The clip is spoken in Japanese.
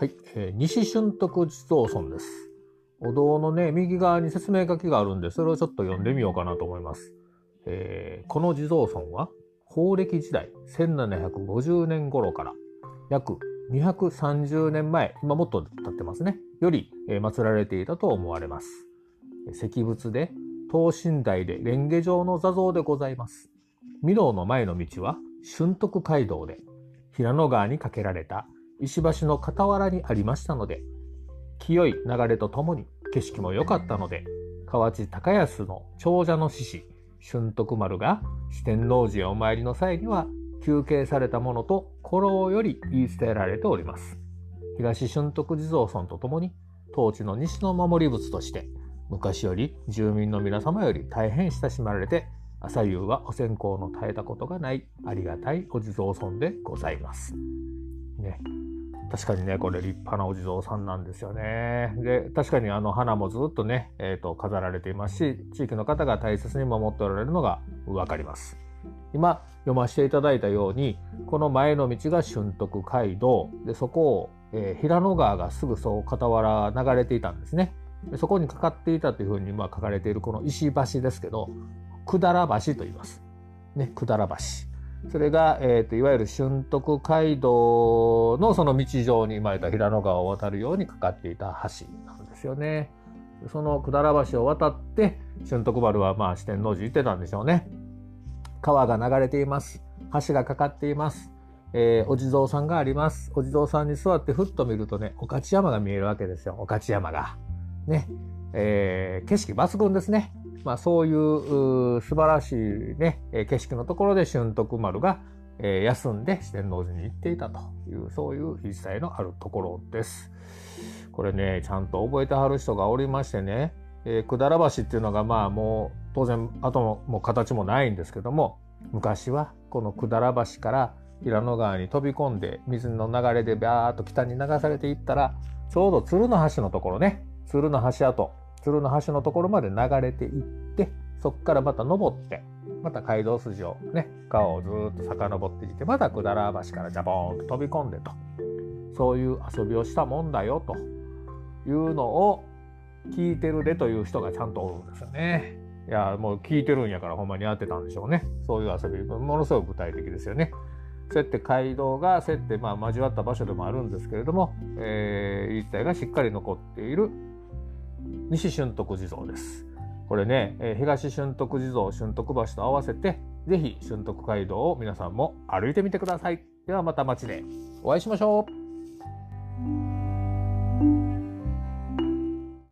はい、えー、西春徳地蔵村です。お堂のね、右側に説明書きがあるんで、それをちょっと読んでみようかなと思います。えー、この地蔵村は、法暦時代1750年頃から約230年前、今もっと経ってますね、より、えー、祀られていたと思われます。石仏で、等身大で蓮華状の座像でございます。御堂の前の道は春徳街道で、平野川に架けられた石橋の傍らにありましたので、清い流れとともに景色も良かったので、河内高安の長者の獅子、春徳丸が四天王寺へお参りの際には休憩されたものと古老より言い伝えられております。東春徳地蔵村とともに、当地の西の守り仏として、昔より住民の皆様より大変親しまれて、朝夕はお線香の絶えたことがないありがたいお地蔵村でございます。ね。確かにね、これ立派なお地蔵さんなんですよね。で、確かにあの花もずっとね、えっ、ー、と、飾られていますし、地域の方が大切に守っておられるのがわかります。今、読ませていただいたように、この前の道が春徳街道、で、そこを、えー、平野川がすぐそう傍ら流れていたんですね。でそこにかかっていたというふうにまあ書かれているこの石橋ですけど、百済橋と言います。ね、百済橋。それが、えーと、いわゆる春徳街道のその道上に生まれた平野川を渡るようにかかっていた橋なんですよね。その百済橋を渡って春徳丸はまあ四天王寺行ってたんでしょうね。川が流れています。橋がかかっています。えー、お地蔵さんがあります。お地蔵さんに座ってふっと見るとね、御徒山が見えるわけですよ。御徒山が。ね。えー、景色抜群ですね。まあ、そういう素晴らしいね、景色のところで春徳丸が、え、休んで四天王寺に行っていたという、そういう言い伝えのあるところです。これね、ちゃんと覚えてはる人がおりましてね、えー、百済橋っていうのがまあもう当然後ももう形もないんですけども、昔はこの百済橋から平野川に飛び込んで水の流れでバーッと北に流されていったら、ちょうど鶴の橋のところね、鶴の橋跡、鶴の橋のところまで流れていってそこからまた登ってまた街道筋をね川をずっと遡っていってまた百済橋からジャボーンと飛び込んでとそういう遊びをしたもんだよというのを聞いてるでという人がちゃんとおるんですよね。いやもう聞いてるんやからほんまにやってたんでしょうね。そういう遊びものすごく具体的ですよね。そうやって街道がそうやってまあ交わった場所でもあるんですけれども、えー、言い伝えがしっかり残っている西春徳地蔵です。これね、え、東春徳地蔵、春徳橋と合わせて、ぜひ春徳街道を皆さんも歩いてみてください。ではまた街でお会いしましょう。